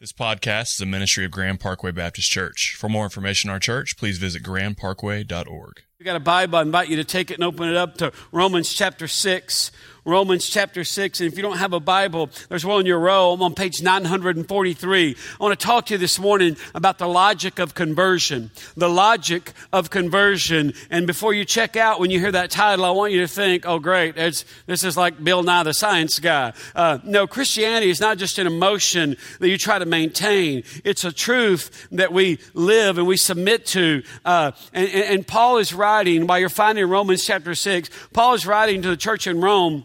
This podcast is a ministry of Grand Parkway Baptist Church. For more information on our church, please visit grandparkway.org. you got a Bible, I invite you to take it and open it up to Romans chapter 6. Romans chapter 6. And if you don't have a Bible, there's one in your row. I'm on page 943. I want to talk to you this morning about the logic of conversion. The logic of conversion. And before you check out, when you hear that title, I want you to think, oh, great, this is like Bill Nye the Science Guy. Uh, no, Christianity is not just an emotion that you try to maintain, it's a truth that we live and we submit to. Uh, and, and, and Paul is writing, while you're finding Romans chapter 6, Paul is writing to the church in Rome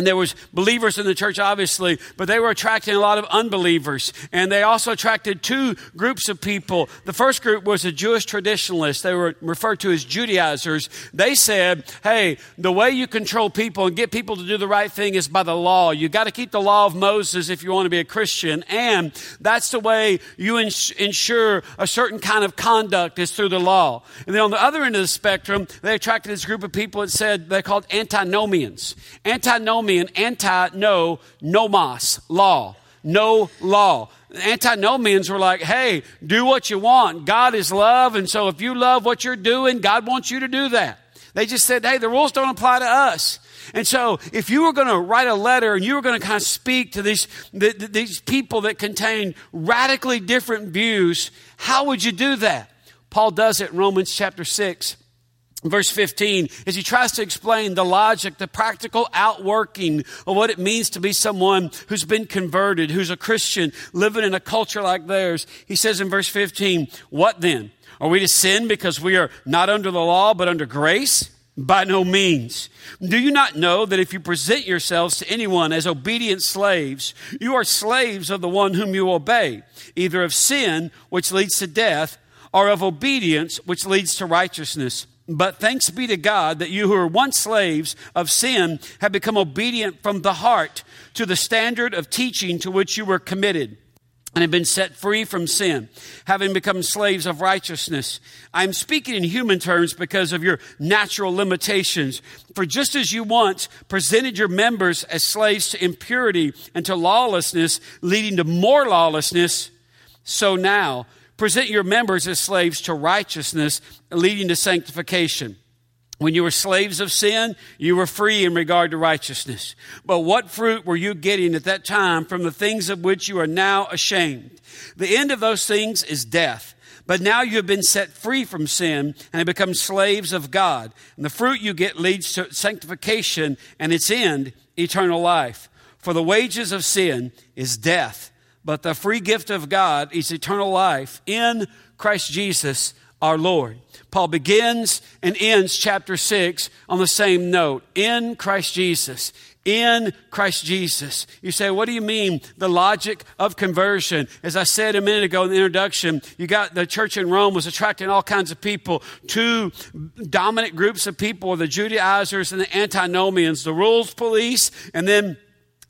and there was believers in the church obviously but they were attracting a lot of unbelievers. And they also attracted two groups of people. The first group was the jewish traditionalists. They were referred to as judaizers. They said hey the way you control people and get people to do the right thing is by the law. You got to keep the law of moses if you want to be a christian. And that's the way you ins- ensure a certain kind of conduct is through the law. And then on the other end of the spectrum they attracted this group of people that said they're called antinomians. Antinomians antinomian, anti no, nomos, law, no law. The antinomians were like, hey, do what you want. God is love, and so if you love what you're doing, God wants you to do that. They just said, hey, the rules don't apply to us. And so, if you were going to write a letter and you were going to kind of speak to these, these people that contain radically different views, how would you do that? Paul does it in Romans chapter 6 verse 15 as he tries to explain the logic the practical outworking of what it means to be someone who's been converted who's a christian living in a culture like theirs he says in verse 15 what then are we to sin because we are not under the law but under grace by no means. Do you not know that if you present yourselves to anyone as obedient slaves, you are slaves of the one whom you obey, either of sin, which leads to death, or of obedience, which leads to righteousness? But thanks be to God that you who were once slaves of sin have become obedient from the heart to the standard of teaching to which you were committed and have been set free from sin, having become slaves of righteousness. I'm speaking in human terms because of your natural limitations. For just as you once presented your members as slaves to impurity and to lawlessness, leading to more lawlessness, so now present your members as slaves to righteousness, leading to sanctification. When you were slaves of sin, you were free in regard to righteousness. But what fruit were you getting at that time from the things of which you are now ashamed? The end of those things is death. But now you have been set free from sin and have become slaves of God. And the fruit you get leads to sanctification and its end, eternal life. For the wages of sin is death but the free gift of God is eternal life in Christ Jesus our Lord. Paul begins and ends chapter 6 on the same note in Christ Jesus. In Christ Jesus. You say, what do you mean, the logic of conversion? As I said a minute ago in the introduction, you got the church in Rome was attracting all kinds of people. Two dominant groups of people the Judaizers and the antinomians, the rules police, and then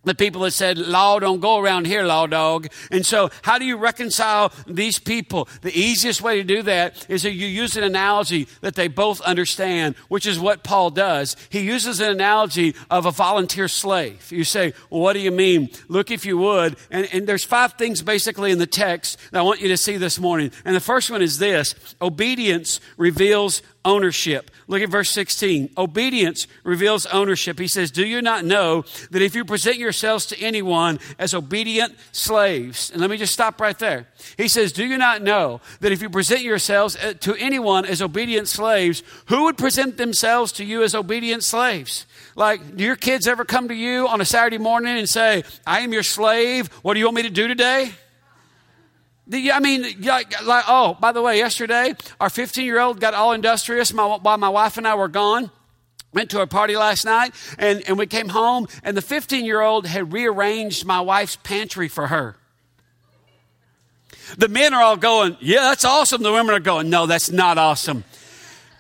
the people that said, law don't go around here, law dog. And so, how do you reconcile these people? The easiest way to do that is that you use an analogy that they both understand, which is what Paul does. He uses an analogy of a volunteer slave. You say, well, what do you mean? Look, if you would. And, and there's five things basically in the text that I want you to see this morning. And the first one is this obedience reveals ownership. Look at verse 16. Obedience reveals ownership. He says, Do you not know that if you present yourselves to anyone as obedient slaves, and let me just stop right there. He says, Do you not know that if you present yourselves uh, to anyone as obedient slaves, who would present themselves to you as obedient slaves? Like, do your kids ever come to you on a Saturday morning and say, I am your slave. What do you want me to do today? I mean, like, like, oh, by the way, yesterday, our 15 year old got all industrious while my wife and I were gone. Went to a party last night, and, and we came home, and the 15 year old had rearranged my wife's pantry for her. The men are all going, Yeah, that's awesome. The women are going, No, that's not awesome.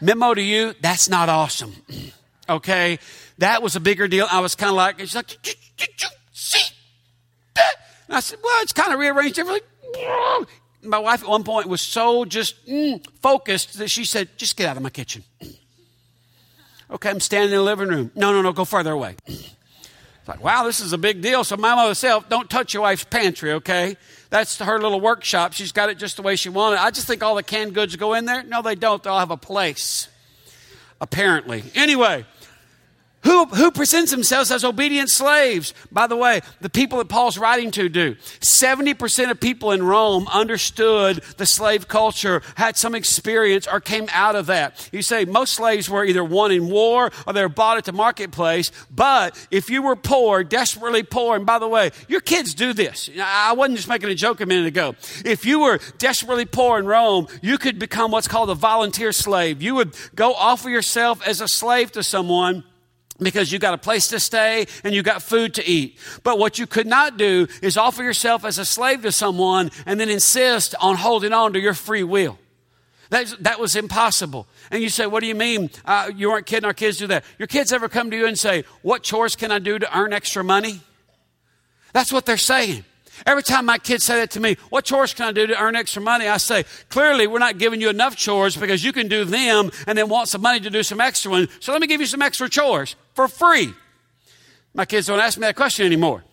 Memo to you, that's not awesome. okay? That was a bigger deal. I was kind of like, She's like, did you see that? And I said, Well, it's kind of rearranged everything my wife at one point was so just mm, focused that she said, Just get out of my kitchen. okay, I'm standing in the living room. No, no, no, go farther away. Like, wow, this is a big deal. So my mother said, don't touch your wife's pantry, okay? That's her little workshop. She's got it just the way she wanted. I just think all the canned goods go in there. No, they don't. They'll have a place. Apparently. Anyway, who, who presents themselves as obedient slaves? By the way, the people that Paul's writing to do. 70% of people in Rome understood the slave culture, had some experience, or came out of that. You say most slaves were either won in war or they were bought at the marketplace. But if you were poor, desperately poor, and by the way, your kids do this. I wasn't just making a joke a minute ago. If you were desperately poor in Rome, you could become what's called a volunteer slave. You would go offer yourself as a slave to someone because you got a place to stay and you got food to eat. But what you could not do is offer yourself as a slave to someone and then insist on holding on to your free will. That, that was impossible. And you say, What do you mean? Uh, you weren't kidding, our kids do that. Your kids ever come to you and say, What chores can I do to earn extra money? That's what they're saying. Every time my kids say that to me, what chores can I do to earn extra money? I say, clearly we're not giving you enough chores because you can do them and then want some money to do some extra ones. So let me give you some extra chores for free. My kids don't ask me that question anymore.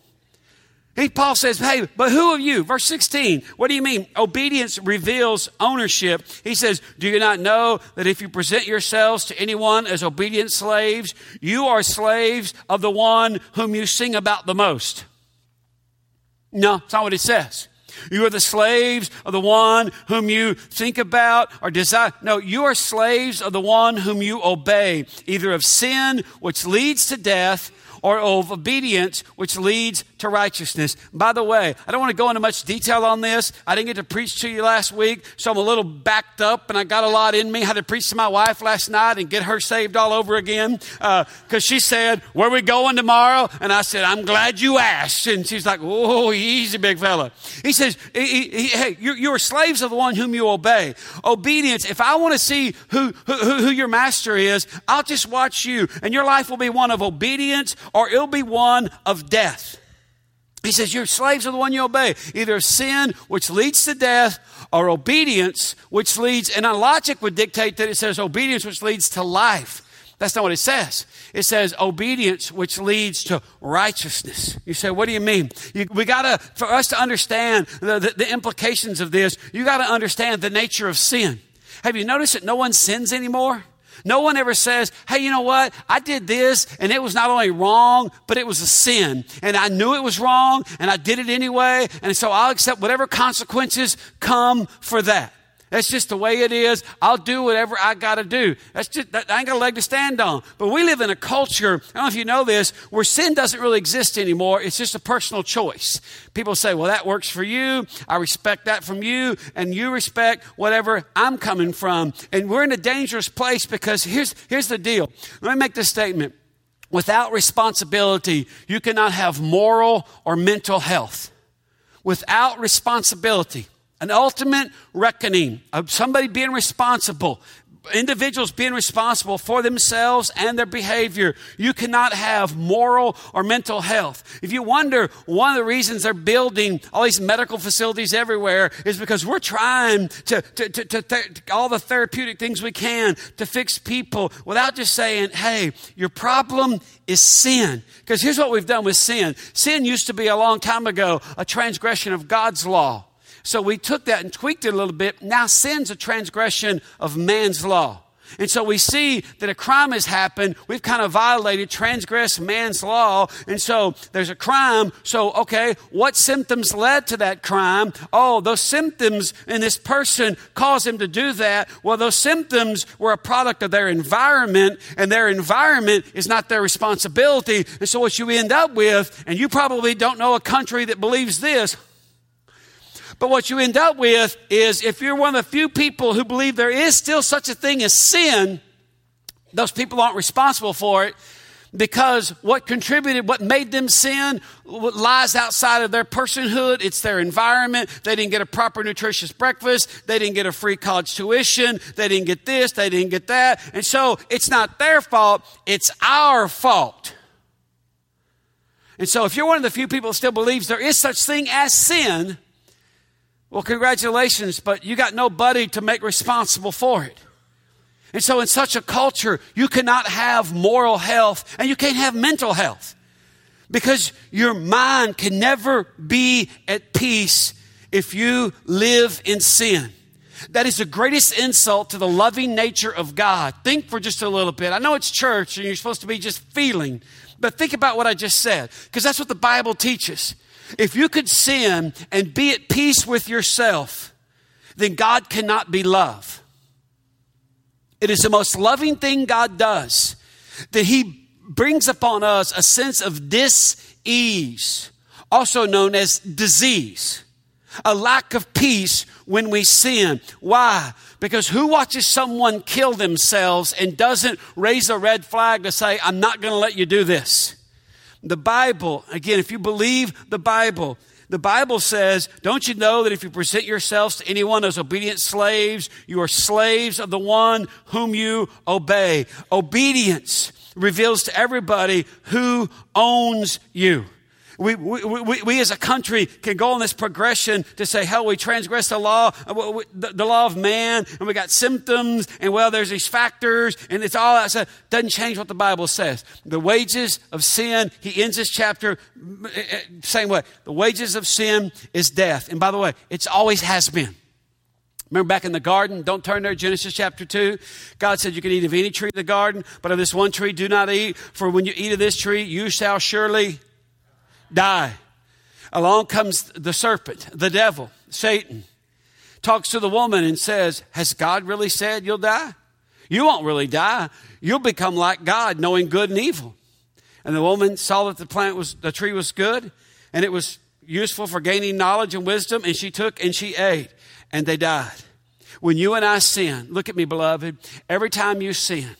He, Paul says, hey, but who of you? Verse 16, what do you mean? Obedience reveals ownership. He says, do you not know that if you present yourselves to anyone as obedient slaves, you are slaves of the one whom you sing about the most? No, it's not what it says. You are the slaves of the one whom you think about or desire. No, you are slaves of the one whom you obey, either of sin, which leads to death, or of obedience, which leads to righteousness. By the way, I don't want to go into much detail on this. I didn't get to preach to you last week, so I'm a little backed up and I got a lot in me. I had to preach to my wife last night and get her saved all over again because uh, she said, Where we going tomorrow? And I said, I'm glad you asked. And she's like, Oh, easy, big fella. He says, he, he, Hey, you're, slaves of the one whom you obey. Obedience, if I want to see who, who, who your master is, I'll just watch you, and your life will be one of obedience or it'll be one of death. He says, You're slaves of the one you obey, either sin, which leads to death, or obedience, which leads, and our logic would dictate that it says obedience, which leads to life. That's not what it says. It says obedience, which leads to righteousness. You say, what do you mean? You, we gotta, for us to understand the, the, the implications of this, you gotta understand the nature of sin. Have you noticed that no one sins anymore? No one ever says, hey, you know what? I did this and it was not only wrong, but it was a sin. And I knew it was wrong and I did it anyway. And so I'll accept whatever consequences come for that. That's just the way it is. I'll do whatever I got to do. That's just, I ain't got a leg to stand on. But we live in a culture, I don't know if you know this, where sin doesn't really exist anymore. It's just a personal choice. People say, well, that works for you. I respect that from you. And you respect whatever I'm coming from. And we're in a dangerous place because here's, here's the deal. Let me make this statement. Without responsibility, you cannot have moral or mental health. Without responsibility, an ultimate reckoning of somebody being responsible, individuals being responsible for themselves and their behavior. You cannot have moral or mental health. If you wonder, one of the reasons they're building all these medical facilities everywhere is because we're trying to, to, to, to all the therapeutic things we can to fix people without just saying, hey, your problem is sin. Because here's what we've done with sin. Sin used to be a long time ago a transgression of God's law. So we took that and tweaked it a little bit. Now sin's a transgression of man's law. And so we see that a crime has happened. We've kind of violated, transgressed man's law. And so there's a crime. So, okay, what symptoms led to that crime? Oh, those symptoms in this person caused him to do that. Well, those symptoms were a product of their environment, and their environment is not their responsibility. And so what you end up with, and you probably don't know a country that believes this, but what you end up with is if you're one of the few people who believe there is still such a thing as sin, those people aren't responsible for it because what contributed, what made them sin lies outside of their personhood. It's their environment. They didn't get a proper nutritious breakfast. They didn't get a free college tuition. They didn't get this. They didn't get that. And so it's not their fault. It's our fault. And so if you're one of the few people that still believes there is such thing as sin, well, congratulations, but you got nobody to make responsible for it. And so, in such a culture, you cannot have moral health and you can't have mental health. Because your mind can never be at peace if you live in sin. That is the greatest insult to the loving nature of God. Think for just a little bit. I know it's church and you're supposed to be just feeling, but think about what I just said, because that's what the Bible teaches. If you could sin and be at peace with yourself, then God cannot be love. It is the most loving thing God does that He brings upon us a sense of dis-ease, also known as disease, a lack of peace when we sin. Why? Because who watches someone kill themselves and doesn't raise a red flag to say, I'm not going to let you do this? The Bible, again, if you believe the Bible, the Bible says, don't you know that if you present yourselves to anyone as obedient slaves, you are slaves of the one whom you obey? Obedience reveals to everybody who owns you. We, we, we, we, as a country can go on this progression to say, hell, we transgress the law, uh, the, law of man, and we got symptoms, and well, there's these factors, and it's all that stuff. Doesn't change what the Bible says. The wages of sin, he ends this chapter same way. The wages of sin is death. And by the way, it's always has been. Remember back in the garden? Don't turn there, Genesis chapter 2. God said you can eat of any tree in the garden, but of this one tree do not eat, for when you eat of this tree, you shall surely die. Along comes the serpent, the devil, Satan, talks to the woman and says, Has God really said you'll die? You won't really die. You'll become like God, knowing good and evil. And the woman saw that the plant was, the tree was good and it was useful for gaining knowledge and wisdom, and she took and she ate, and they died. When you and I sin, look at me, beloved, every time you sin,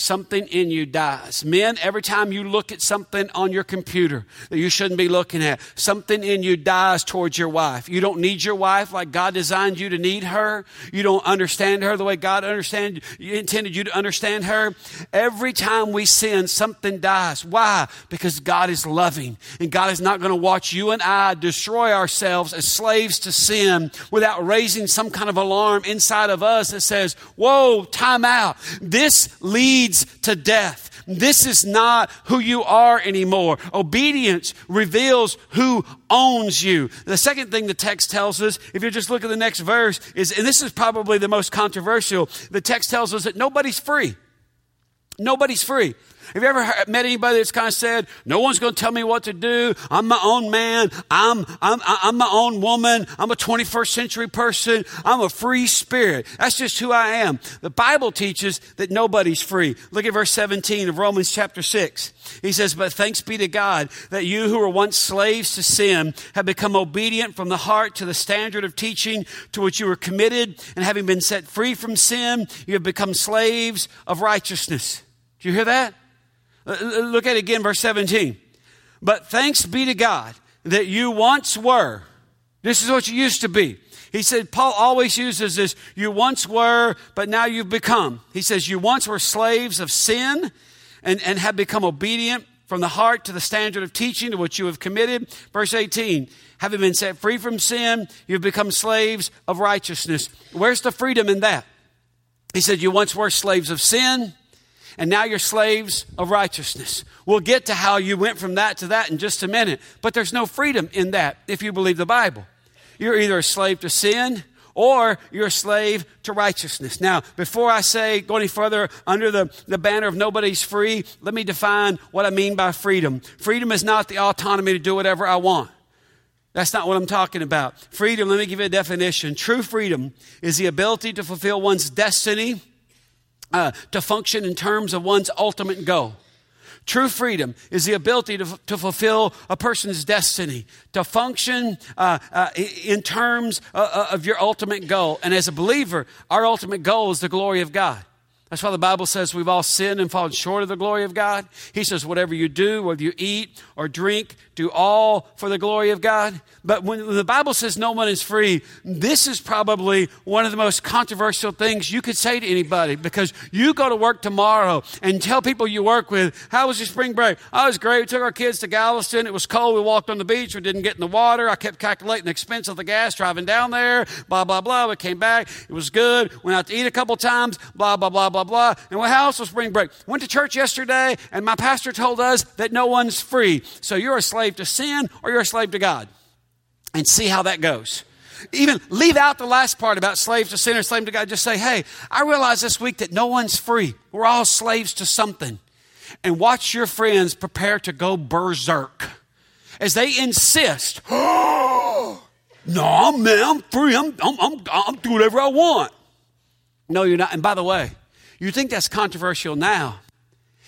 something in you dies. Men, every time you look at something on your computer that you shouldn't be looking at, something in you dies towards your wife. You don't need your wife like God designed you to need her. You don't understand her the way God understand, intended you to understand her. Every time we sin, something dies. Why? Because God is loving and God is not going to watch you and I destroy ourselves as slaves to sin without raising some kind of alarm inside of us that says, whoa, time out. This leads leads to death. This is not who you are anymore. Obedience reveals who owns you. The second thing the text tells us, if you just look at the next verse, is, and this is probably the most controversial, the text tells us that nobody's free. Nobody's free. Have you ever met anybody that's kind of said, no one's going to tell me what to do. I'm my own man. I'm, I'm, I'm my own woman. I'm a 21st century person. I'm a free spirit. That's just who I am. The Bible teaches that nobody's free. Look at verse 17 of Romans chapter 6. He says, But thanks be to God that you who were once slaves to sin have become obedient from the heart to the standard of teaching to which you were committed, and having been set free from sin, you have become slaves of righteousness. Do you hear that? Uh, look at it again, verse 17. But thanks be to God that you once were. This is what you used to be. He said, Paul always uses this, you once were, but now you've become. He says, you once were slaves of sin and, and have become obedient from the heart to the standard of teaching to which you have committed. Verse 18, having been set free from sin, you've become slaves of righteousness. Where's the freedom in that? He said, you once were slaves of sin and now you're slaves of righteousness. We'll get to how you went from that to that in just a minute, but there's no freedom in that if you believe the Bible. You're either a slave to sin or you're a slave to righteousness. Now, before I say go any further under the, the banner of nobody's free, let me define what I mean by freedom. Freedom is not the autonomy to do whatever I want. That's not what I'm talking about. Freedom, let me give you a definition. True freedom is the ability to fulfill one's destiny uh, to function in terms of one's ultimate goal. True freedom is the ability to, to fulfill a person's destiny, to function uh, uh, in terms of, uh, uh, of your ultimate goal. And as a believer, our ultimate goal is the glory of God. That's why the Bible says we've all sinned and fallen short of the glory of God. He says, whatever you do, whether you eat or drink, do all for the glory of God. But when the Bible says no one is free, this is probably one of the most controversial things you could say to anybody because you go to work tomorrow and tell people you work with, how was your spring break? Oh, it was great. We took our kids to Galveston. It was cold. We walked on the beach. We didn't get in the water. I kept calculating the expense of the gas driving down there. Blah, blah, blah. We came back. It was good. Went out to eat a couple times. Blah, blah, blah, blah blah, blah. And what else was spring break? Went to church yesterday, and my pastor told us that no one's free. So you're a slave to sin or you're a slave to God. And see how that goes. Even leave out the last part about slaves to sin or slave to God. Just say, hey, I realize this week that no one's free. We're all slaves to something. And watch your friends prepare to go berserk as they insist, no, man, I'm free. I'm, I'm, I'm, I'm do whatever I want. No, you're not. And by the way, you think that's controversial now.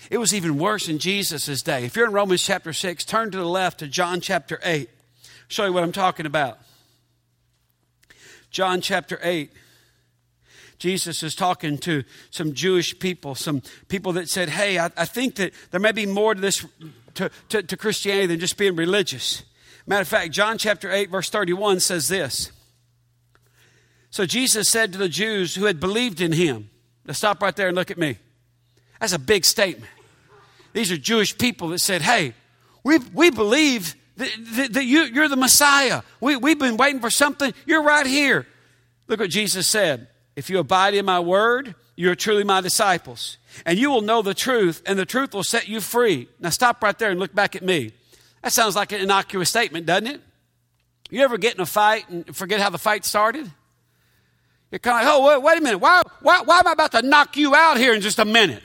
It was even worse in Jesus' day. If you're in Romans chapter 6, turn to the left to John chapter 8. Show you what I'm talking about. John chapter 8. Jesus is talking to some Jewish people, some people that said, Hey, I, I think that there may be more to this, to, to, to Christianity than just being religious. Matter of fact, John chapter 8, verse 31 says this. So Jesus said to the Jews who had believed in him, now stop right there and look at me. That's a big statement. These are Jewish people that said, Hey, we, we believe that, that, you, you're the Messiah. We, we've been waiting for something. You're right here. Look what Jesus said. If you abide in my word, you are truly my disciples. And you will know the truth, and the truth will set you free. Now stop right there and look back at me. That sounds like an innocuous statement, doesn't it? You ever get in a fight and forget how the fight started? You're kind of like, oh, wait, wait a minute. Why, why, why am I about to knock you out here in just a minute?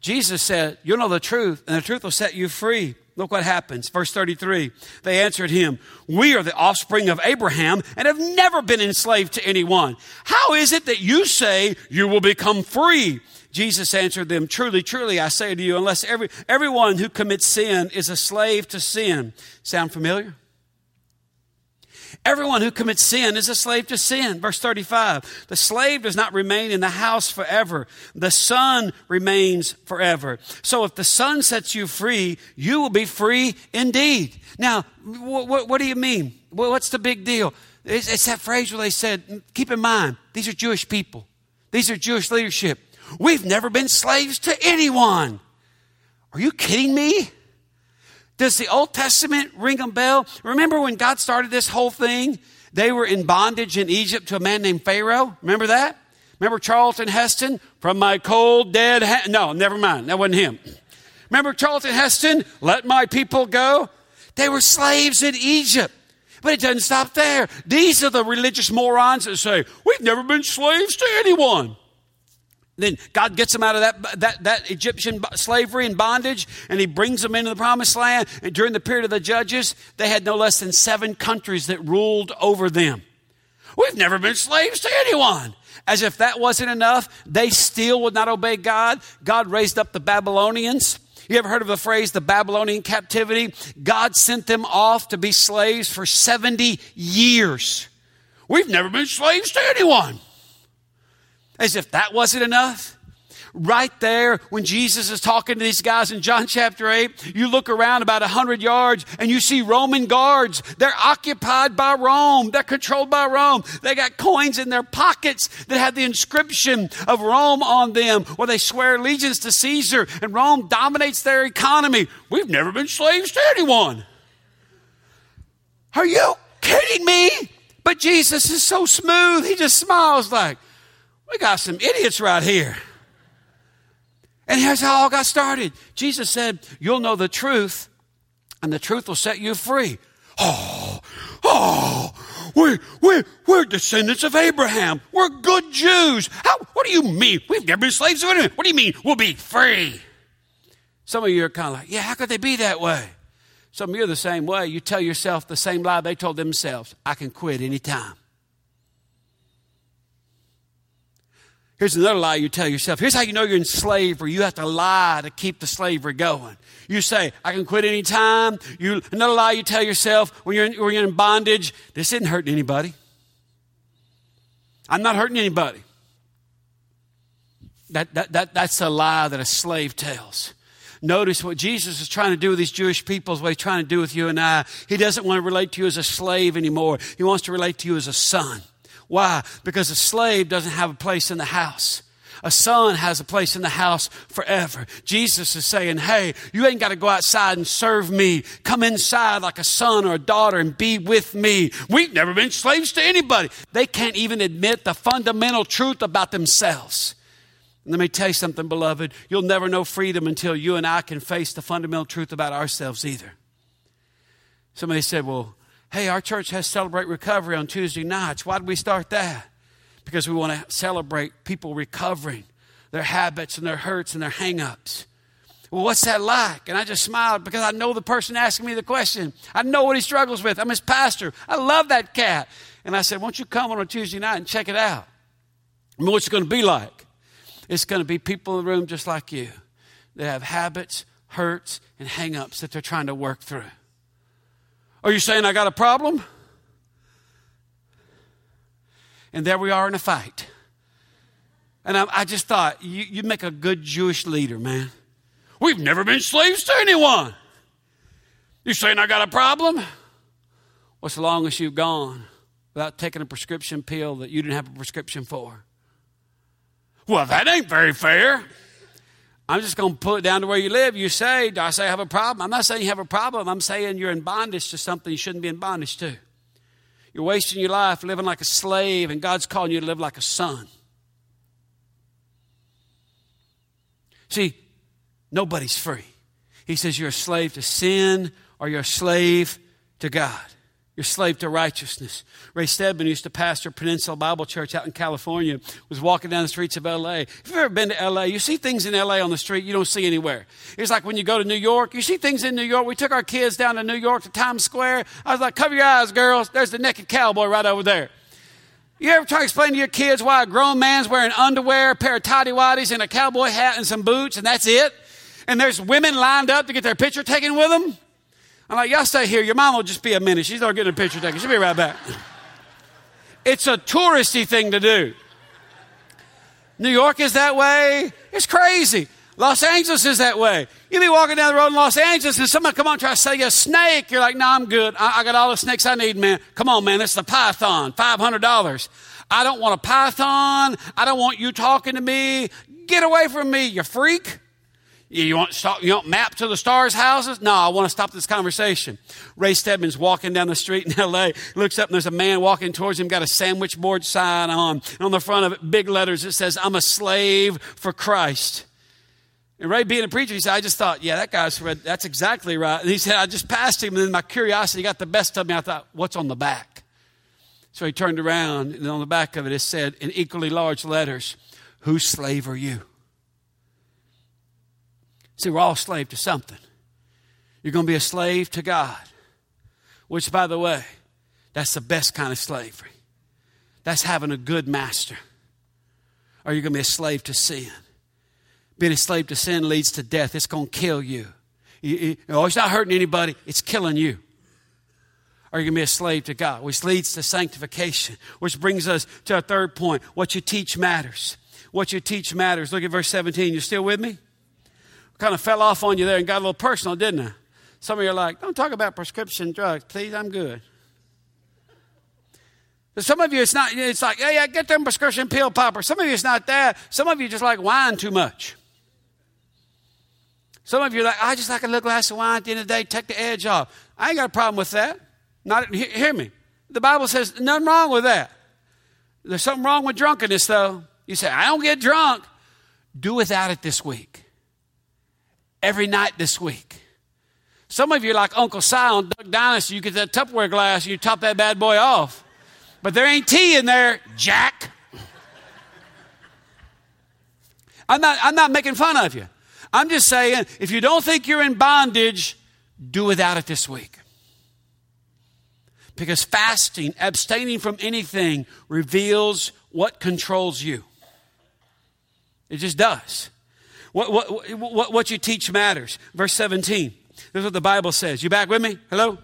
Jesus said, You'll know the truth, and the truth will set you free. Look what happens. Verse 33. They answered him, We are the offspring of Abraham and have never been enslaved to anyone. How is it that you say you will become free? Jesus answered them, Truly, truly, I say to you, unless every, everyone who commits sin is a slave to sin. Sound familiar? Everyone who commits sin is a slave to sin. Verse 35 The slave does not remain in the house forever, the son remains forever. So if the son sets you free, you will be free indeed. Now, what, what do you mean? What's the big deal? It's, it's that phrase where they said, keep in mind, these are Jewish people, these are Jewish leadership. We've never been slaves to anyone. Are you kidding me? Does the Old Testament ring a bell? Remember when God started this whole thing? They were in bondage in Egypt to a man named Pharaoh. Remember that? Remember Charlton Heston? From my cold, dead hand. No, never mind. That wasn't him. Remember Charlton Heston? Let my people go? They were slaves in Egypt. But it doesn't stop there. These are the religious morons that say, We've never been slaves to anyone. Then God gets them out of that, that, that Egyptian slavery and bondage, and He brings them into the promised land. And during the period of the judges, they had no less than seven countries that ruled over them. We've never been slaves to anyone. As if that wasn't enough, they still would not obey God. God raised up the Babylonians. You ever heard of the phrase the Babylonian captivity? God sent them off to be slaves for 70 years. We've never been slaves to anyone. As if that wasn't enough. Right there, when Jesus is talking to these guys in John chapter 8, you look around about 100 yards and you see Roman guards. They're occupied by Rome. They're controlled by Rome. They got coins in their pockets that have the inscription of Rome on them, where they swear allegiance to Caesar, and Rome dominates their economy. We've never been slaves to anyone. Are you kidding me? But Jesus is so smooth. He just smiles like, we got some idiots right here. And here's how it all got started. Jesus said, You'll know the truth, and the truth will set you free. Oh, oh, we, we, we're descendants of Abraham. We're good Jews. How, what do you mean? We've never been slaves of anyone. What do you mean? We'll be free. Some of you are kind of like, yeah, how could they be that way? Some of you are the same way. You tell yourself the same lie they told themselves I can quit anytime. Here's another lie you tell yourself. Here's how you know you're in slavery. You have to lie to keep the slavery going. You say, I can quit anytime. You, another lie you tell yourself when you're, in, when you're in bondage. This isn't hurting anybody. I'm not hurting anybody. That, that, that, that's a lie that a slave tells. Notice what Jesus is trying to do with these Jewish people is what he's trying to do with you and I. He doesn't want to relate to you as a slave anymore. He wants to relate to you as a son. Why? Because a slave doesn't have a place in the house. A son has a place in the house forever. Jesus is saying, Hey, you ain't got to go outside and serve me. Come inside like a son or a daughter and be with me. We've never been slaves to anybody. They can't even admit the fundamental truth about themselves. And let me tell you something, beloved. You'll never know freedom until you and I can face the fundamental truth about ourselves either. Somebody said, Well, hey, our church has Celebrate Recovery on Tuesday nights. Why did we start that? Because we want to celebrate people recovering their habits and their hurts and their hangups. Well, what's that like? And I just smiled because I know the person asking me the question. I know what he struggles with. I'm his pastor. I love that cat. And I said, Won't you come on a Tuesday night and check it out? I mean, what's it going to be like? It's going to be people in the room just like you that have habits, hurts, and hangups that they're trying to work through. Are you saying I got a problem? And there we are in a fight. And I, I just thought, you, you make a good Jewish leader, man. We've never been slaves to anyone. You saying I got a problem? What's the longest you've gone without taking a prescription pill that you didn't have a prescription for? Well, that ain't very fair. I'm just going to put it down to where you live. You say, Do I say I have a problem? I'm not saying you have a problem. I'm saying you're in bondage to something you shouldn't be in bondage to. You're wasting your life living like a slave, and God's calling you to live like a son. See, nobody's free. He says you're a slave to sin or you're a slave to God. You're slave to righteousness. Ray Stedman used to pastor Peninsula Bible Church out in California, was walking down the streets of LA. If you've ever been to LA, you see things in LA on the street you don't see anywhere. It's like when you go to New York, you see things in New York. We took our kids down to New York to Times Square. I was like, cover your eyes, girls. There's the naked cowboy right over there. You ever try to explain to your kids why a grown man's wearing underwear, a pair of tidy whities, and a cowboy hat and some boots, and that's it? And there's women lined up to get their picture taken with them? I'm like, y'all stay here. Your mom will just be a minute. She's not getting a picture taken. She'll be right back. It's a touristy thing to do. New York is that way. It's crazy. Los Angeles is that way. You be walking down the road in Los Angeles and somebody come on try to sell you a snake. You're like, no, nah, I'm good. I, I, got all the snakes I need, man. Come on, man. Is the python. $500. I don't want a python. I don't want you talking to me. Get away from me, you freak. You want, stop, you want map to the stars houses? No, I want to stop this conversation. Ray Stedman's walking down the street in LA, looks up and there's a man walking towards him, got a sandwich board sign on. And on the front of it, big letters, it says, I'm a slave for Christ. And Ray being a preacher, he said, I just thought, yeah, that guy's read, that's exactly right. And he said, I just passed him and then my curiosity got the best of me. I thought, what's on the back? So he turned around and on the back of it, it said in equally large letters, whose slave are you? See, we're all slave to something. You're going to be a slave to God, which, by the way, that's the best kind of slavery. That's having a good master. Or you're going to be a slave to sin. Being a slave to sin leads to death. It's going to kill you. you, you oh, it's not hurting anybody, it's killing you. Or you're going to be a slave to God, which leads to sanctification, which brings us to our third point. What you teach matters. What you teach matters. Look at verse 17. You still with me? Kind of fell off on you there and got a little personal, didn't I? Some of you are like, don't talk about prescription drugs, please, I'm good. But some of you, it's not, it's like, yeah, yeah, get them prescription pill popper. Some of you, it's not that. Some of you just like wine too much. Some of you are like, I just like a little glass of wine at the end of the day, take the edge off. I ain't got a problem with that. Not, hear me. The Bible says nothing wrong with that. There's something wrong with drunkenness, though. You say, I don't get drunk. Do without it this week every night this week. Some of you are like Uncle Si on Duck Dynasty. You get that Tupperware glass and you top that bad boy off. But there ain't tea in there, Jack. I'm not, I'm not making fun of you. I'm just saying, if you don't think you're in bondage, do without it this week. Because fasting, abstaining from anything, reveals what controls you. It just does. What, what, what, what you teach matters. Verse 17. This is what the Bible says. You back with me? Hello?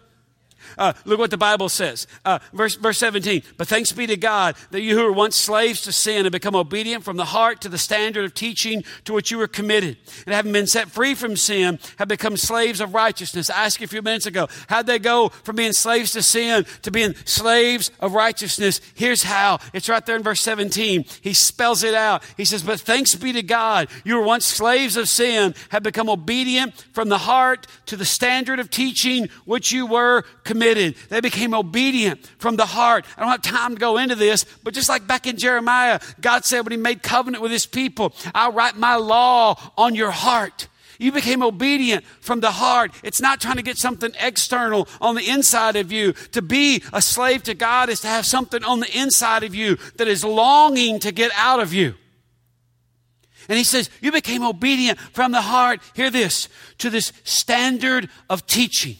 Uh, look what the Bible says. Uh, verse, verse 17. But thanks be to God that you who were once slaves to sin have become obedient from the heart to the standard of teaching to which you were committed. And having been set free from sin, have become slaves of righteousness. I asked you a few minutes ago, how'd they go from being slaves to sin to being slaves of righteousness? Here's how. It's right there in verse 17. He spells it out. He says, But thanks be to God, you were once slaves of sin, have become obedient from the heart to the standard of teaching which you were committed committed. They became obedient from the heart. I don't have time to go into this, but just like back in Jeremiah, God said when He made covenant with His people, I'll write my law on your heart. You became obedient from the heart. It's not trying to get something external on the inside of you. To be a slave to God is to have something on the inside of you that is longing to get out of you. And he says, You became obedient from the heart, hear this, to this standard of teaching.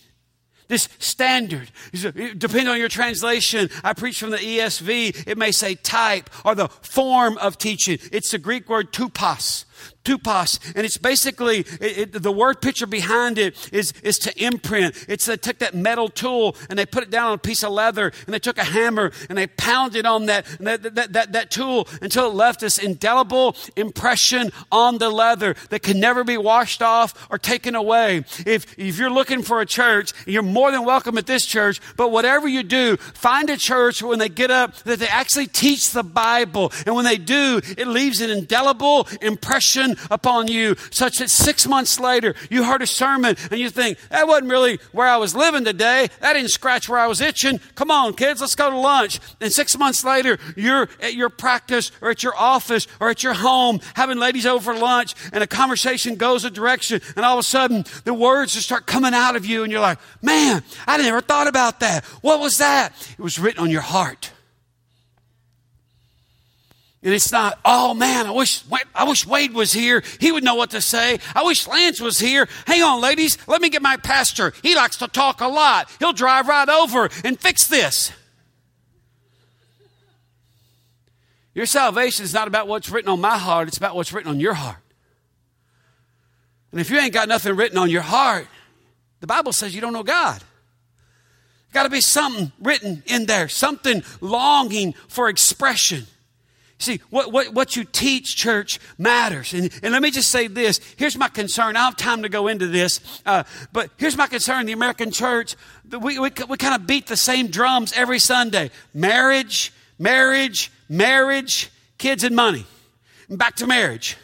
This standard. Depending on your translation, I preach from the ESV, it may say type or the form of teaching. It's the Greek word tupos tupos, and it's basically it, it, the word picture behind it is is to imprint. It's they took that metal tool and they put it down on a piece of leather, and they took a hammer and they pounded on that that, that, that, that tool until it left this indelible impression on the leather that can never be washed off or taken away. If if you're looking for a church, you're more than welcome at this church. But whatever you do, find a church when they get up that they actually teach the Bible, and when they do, it leaves an indelible impression upon you, such that six months later you heard a sermon and you think, that wasn't really where I was living today. That didn't scratch where I was itching. Come on, kids, let's go to lunch. And six months later, you're at your practice or at your office or at your home having ladies over for lunch and a conversation goes a direction and all of a sudden the words just start coming out of you and you're like, man, I never thought about that. What was that? It was written on your heart. And it's not, oh man, I wish, I wish Wade was here. He would know what to say. I wish Lance was here. Hang on, ladies. Let me get my pastor. He likes to talk a lot. He'll drive right over and fix this. Your salvation is not about what's written on my heart. It's about what's written on your heart. And if you ain't got nothing written on your heart, the Bible says you don't know God. Got to be something written in there, something longing for expression. See, what, what, what you teach, church, matters. And, and let me just say this. Here's my concern. I don't have time to go into this, uh, but here's my concern. The American church, we, we, we kind of beat the same drums every Sunday marriage, marriage, marriage, kids, and money. Back to marriage.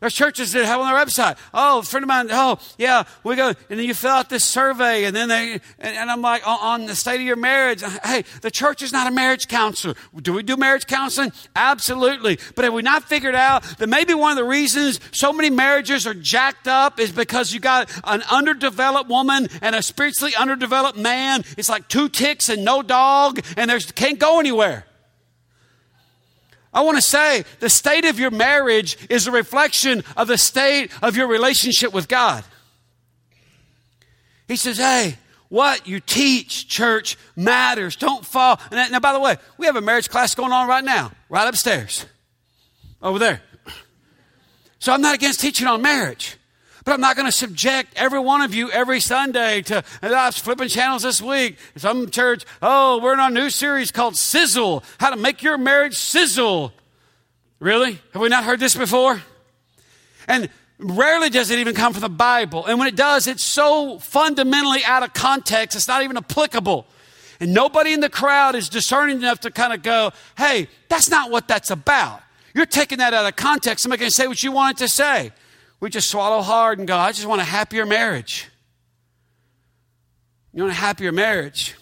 There's churches that have on their website. Oh, a friend of mine, oh, yeah, we go, and then you fill out this survey, and then they, and, and I'm like, on, on, the state of your marriage, hey, the church is not a marriage counselor. Do we do marriage counseling? Absolutely. But have we not figured out that maybe one of the reasons so many marriages are jacked up is because you got an underdeveloped woman and a spiritually underdeveloped man? It's like two ticks and no dog, and there's can't go anywhere. I want to say the state of your marriage is a reflection of the state of your relationship with God. He says, Hey, what you teach, church, matters. Don't fall. And now, by the way, we have a marriage class going on right now, right upstairs, over there. So I'm not against teaching on marriage. But I'm not going to subject every one of you every Sunday to, and I was flipping channels this week. Some church, oh, we're in our new series called Sizzle, how to make your marriage sizzle. Really? Have we not heard this before? And rarely does it even come from the Bible. And when it does, it's so fundamentally out of context, it's not even applicable. And nobody in the crowd is discerning enough to kind of go, hey, that's not what that's about. You're taking that out of context. Somebody can say what you want it to say. We just swallow hard and go, I just want a happier marriage. You want a happier marriage?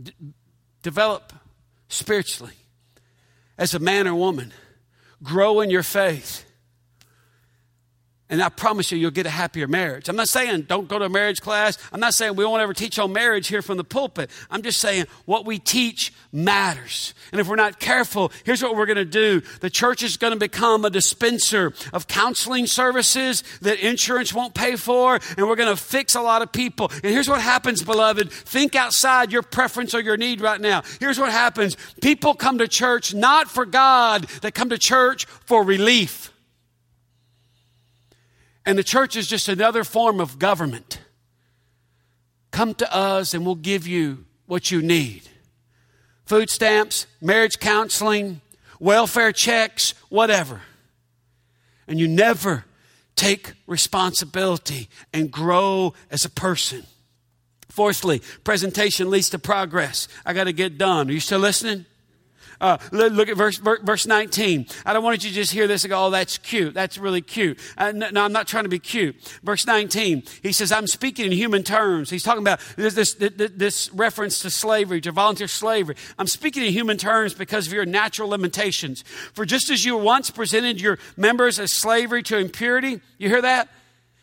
D- develop spiritually as a man or woman. Grow in your faith. And I promise you, you'll get a happier marriage. I'm not saying don't go to a marriage class. I'm not saying we won't ever teach on marriage here from the pulpit. I'm just saying what we teach matters. And if we're not careful, here's what we're going to do. The church is going to become a dispenser of counseling services that insurance won't pay for, and we're going to fix a lot of people. And here's what happens, beloved. Think outside your preference or your need right now. Here's what happens. People come to church not for God, they come to church for relief. And the church is just another form of government. Come to us and we'll give you what you need food stamps, marriage counseling, welfare checks, whatever. And you never take responsibility and grow as a person. Fourthly, presentation leads to progress. I got to get done. Are you still listening? Uh, look at verse, verse 19. I don't want you to just hear this and go, oh, that's cute. That's really cute. Uh, no, no, I'm not trying to be cute. Verse 19, he says, I'm speaking in human terms. He's talking about this, this, this, reference to slavery, to volunteer slavery. I'm speaking in human terms because of your natural limitations. For just as you once presented your members as slavery to impurity, you hear that?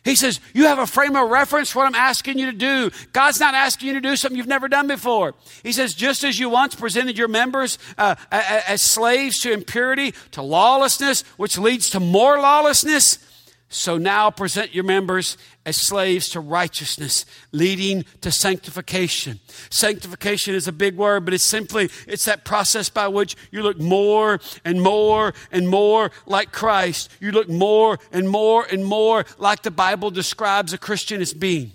He says, You have a frame of reference for what I'm asking you to do. God's not asking you to do something you've never done before. He says, Just as you once presented your members uh, as slaves to impurity, to lawlessness, which leads to more lawlessness, so now present your members as slaves to righteousness, leading to sanctification. Sanctification is a big word, but it's simply, it's that process by which you look more and more and more like Christ. You look more and more and more like the Bible describes a Christian as being.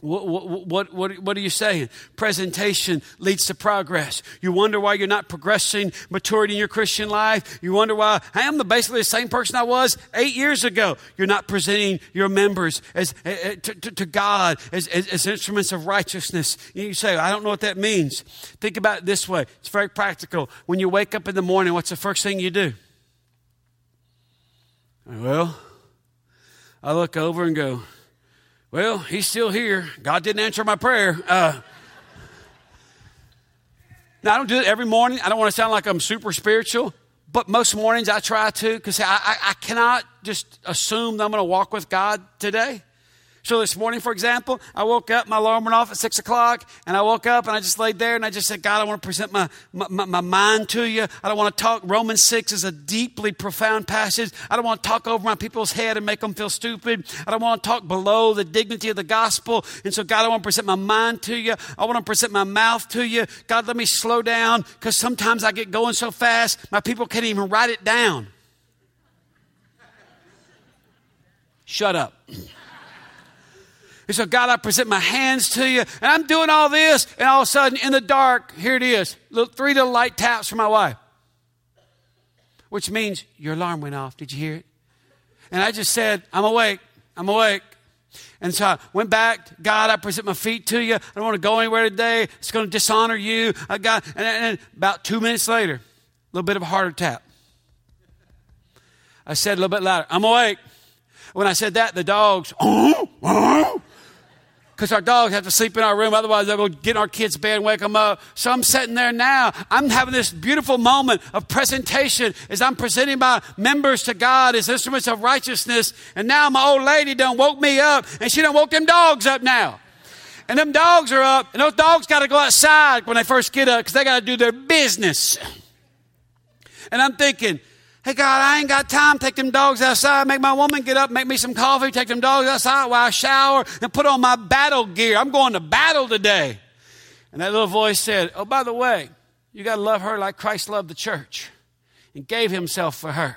What, what, what, what, are you saying? Presentation leads to progress. You wonder why you're not progressing maturity in your Christian life. You wonder why I am the, basically the same person I was eight years ago. You're not presenting your members as, as to, to, to, God as, as, as instruments of righteousness. You say, I don't know what that means. Think about it this way. It's very practical. When you wake up in the morning, what's the first thing you do? Well, I look over and go, well, he's still here. God didn't answer my prayer. Uh, now, I don't do it every morning. I don't want to sound like I'm super spiritual, but most mornings I try to because I, I, I, cannot just assume that I'm going to walk with God today. So this morning, for example, I woke up, my alarm went off at six o'clock, and I woke up and I just laid there and I just said, God, I want to present my, my, my mind to you. I don't want to talk. Romans 6 is a deeply profound passage. I don't want to talk over my people's head and make them feel stupid. I don't want to talk below the dignity of the gospel. And so, God, I want to present my mind to you. I want to present my mouth to you. God, let me slow down because sometimes I get going so fast, my people can't even write it down. Shut up. He said, God, I present my hands to you, and I'm doing all this, and all of a sudden, in the dark, here it is little, three little light taps from my wife, which means your alarm went off. Did you hear it? And I just said, I'm awake. I'm awake. And so I went back, God, I present my feet to you. I don't want to go anywhere today. It's going to dishonor you. I got, and, and about two minutes later, a little bit of a harder tap. I said a little bit louder, I'm awake. When I said that, the dogs, oh, oh, because our dogs have to sleep in our room. Otherwise, they'll get in our kids' bed and wake them up. So I'm sitting there now. I'm having this beautiful moment of presentation as I'm presenting my members to God as instruments of righteousness. And now my old lady done woke me up and she done woke them dogs up now. And them dogs are up and those dogs got to go outside when they first get up because they got to do their business. And I'm thinking, Hey, God, I ain't got time. Take them dogs outside. Make my woman get up, make me some coffee, take them dogs outside while I shower and put on my battle gear. I'm going to battle today. And that little voice said, Oh, by the way, you got to love her like Christ loved the church and gave himself for her.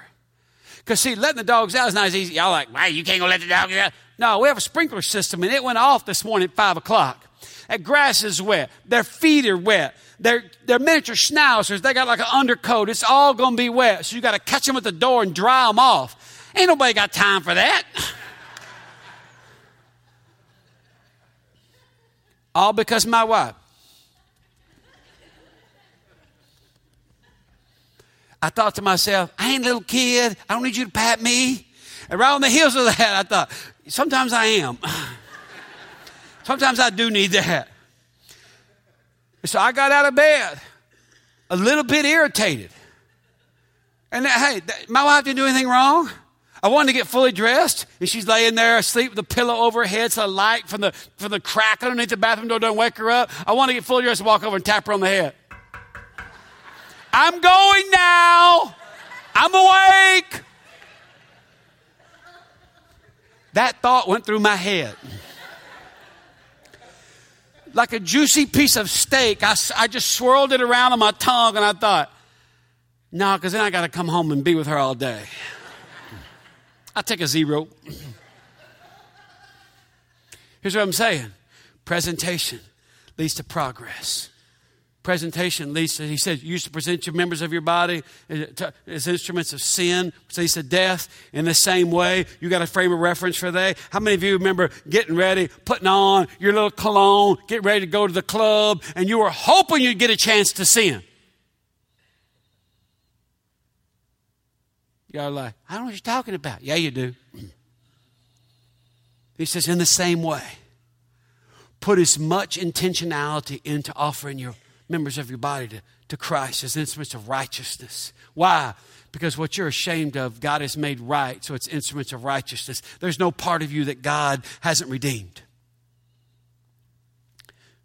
Because, see, letting the dogs out is not as easy. Y'all like, Why, you can't go let the dogs out? No, we have a sprinkler system, and it went off this morning at 5 o'clock. That grass is wet. Their feet are wet. They're, they're miniature schnauzers. They got like an undercoat. It's all going to be wet. So you got to catch them at the door and dry them off. Ain't nobody got time for that. all because my wife. I thought to myself, I ain't a little kid. I don't need you to pat me. And right on the heels of that, I thought, sometimes I am. sometimes I do need that. So I got out of bed a little bit irritated. And hey, my wife didn't do anything wrong. I wanted to get fully dressed, and she's laying there asleep with a pillow over her head so the light from the, from the crack underneath the bathroom door doesn't wake her up. I want to get fully dressed and walk over and tap her on the head. I'm going now. I'm awake. That thought went through my head like a juicy piece of steak. I, I just swirled it around on my tongue and I thought, no, nah, because then I got to come home and be with her all day. I take a zero. Here's what I'm saying presentation leads to progress presentation to, he said, you used to present your members of your body uh, as instruments of sin. So he said, death in the same way. You got a frame of reference for that. How many of you remember getting ready, putting on your little cologne, getting ready to go to the club, and you were hoping you'd get a chance to sin? Y'all like, I don't know what you're talking about. Yeah, you do. He says, in the same way, put as much intentionality into offering your members of your body to, to Christ as instruments of righteousness. Why? Because what you're ashamed of, God has made right, so it's instruments of righteousness. There's no part of you that God hasn't redeemed.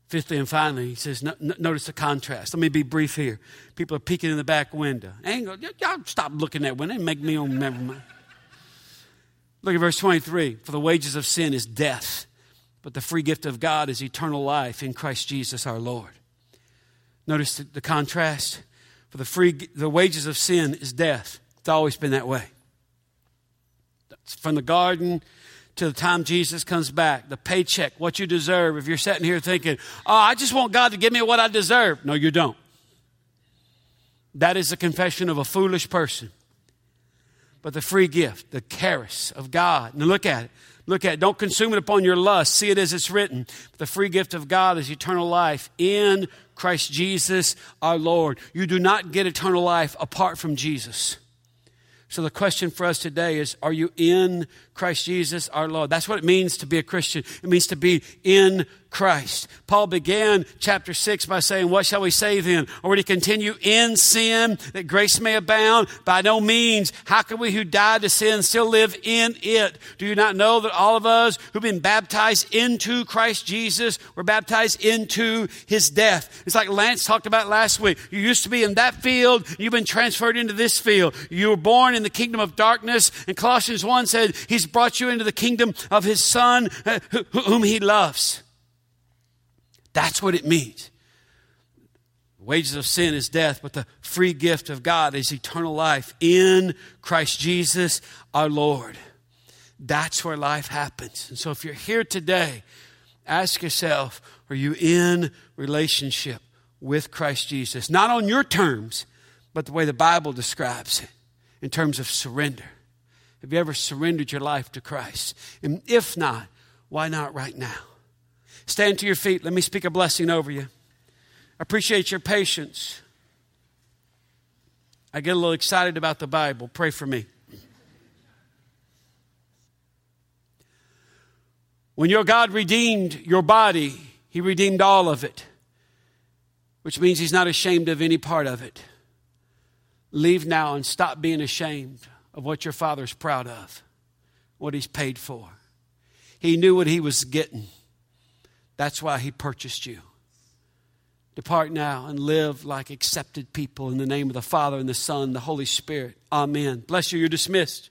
Fifthly and finally, he says, no, no, notice the contrast. Let me be brief here. People are peeking in the back window. Y'all stop looking at window and make me on, never mind. Look at verse 23. For the wages of sin is death, but the free gift of God is eternal life in Christ Jesus our Lord. Notice the, the contrast. For the free, the wages of sin is death. It's always been that way. From the garden to the time Jesus comes back, the paycheck, what you deserve. If you're sitting here thinking, oh, I just want God to give me what I deserve. No, you don't. That is a confession of a foolish person. But the free gift, the charis of God. Now look at it. Look at it. Don't consume it upon your lust. See it as it's written. The free gift of God is eternal life in Christ Jesus our Lord. You do not get eternal life apart from Jesus. So the question for us today is Are you in Christ Jesus our Lord? That's what it means to be a Christian. It means to be in Christ. Paul began chapter 6 by saying, What shall we say then? Or would he continue in sin that grace may abound? By no means. How can we who died to sin still live in it? Do you not know that all of us who've been baptized into Christ Jesus were baptized into his death? It's like Lance talked about last week. You used to be in that field, you've been transferred into this field. You were born in the kingdom of darkness, and Colossians 1 said, Brought you into the kingdom of his Son, uh, whom he loves. That's what it means. The wages of sin is death, but the free gift of God is eternal life in Christ Jesus our Lord. That's where life happens. And so if you're here today, ask yourself are you in relationship with Christ Jesus? Not on your terms, but the way the Bible describes it in terms of surrender. Have you ever surrendered your life to Christ? And if not, why not right now? Stand to your feet. Let me speak a blessing over you. I appreciate your patience. I get a little excited about the Bible. Pray for me. When your God redeemed your body, He redeemed all of it, which means He's not ashamed of any part of it. Leave now and stop being ashamed of what your Father's proud of, what He's paid for. He knew what He was getting. That's why he purchased you. Depart now and live like accepted people in the name of the Father and the Son, and the Holy Spirit. Amen. Bless you. You're dismissed.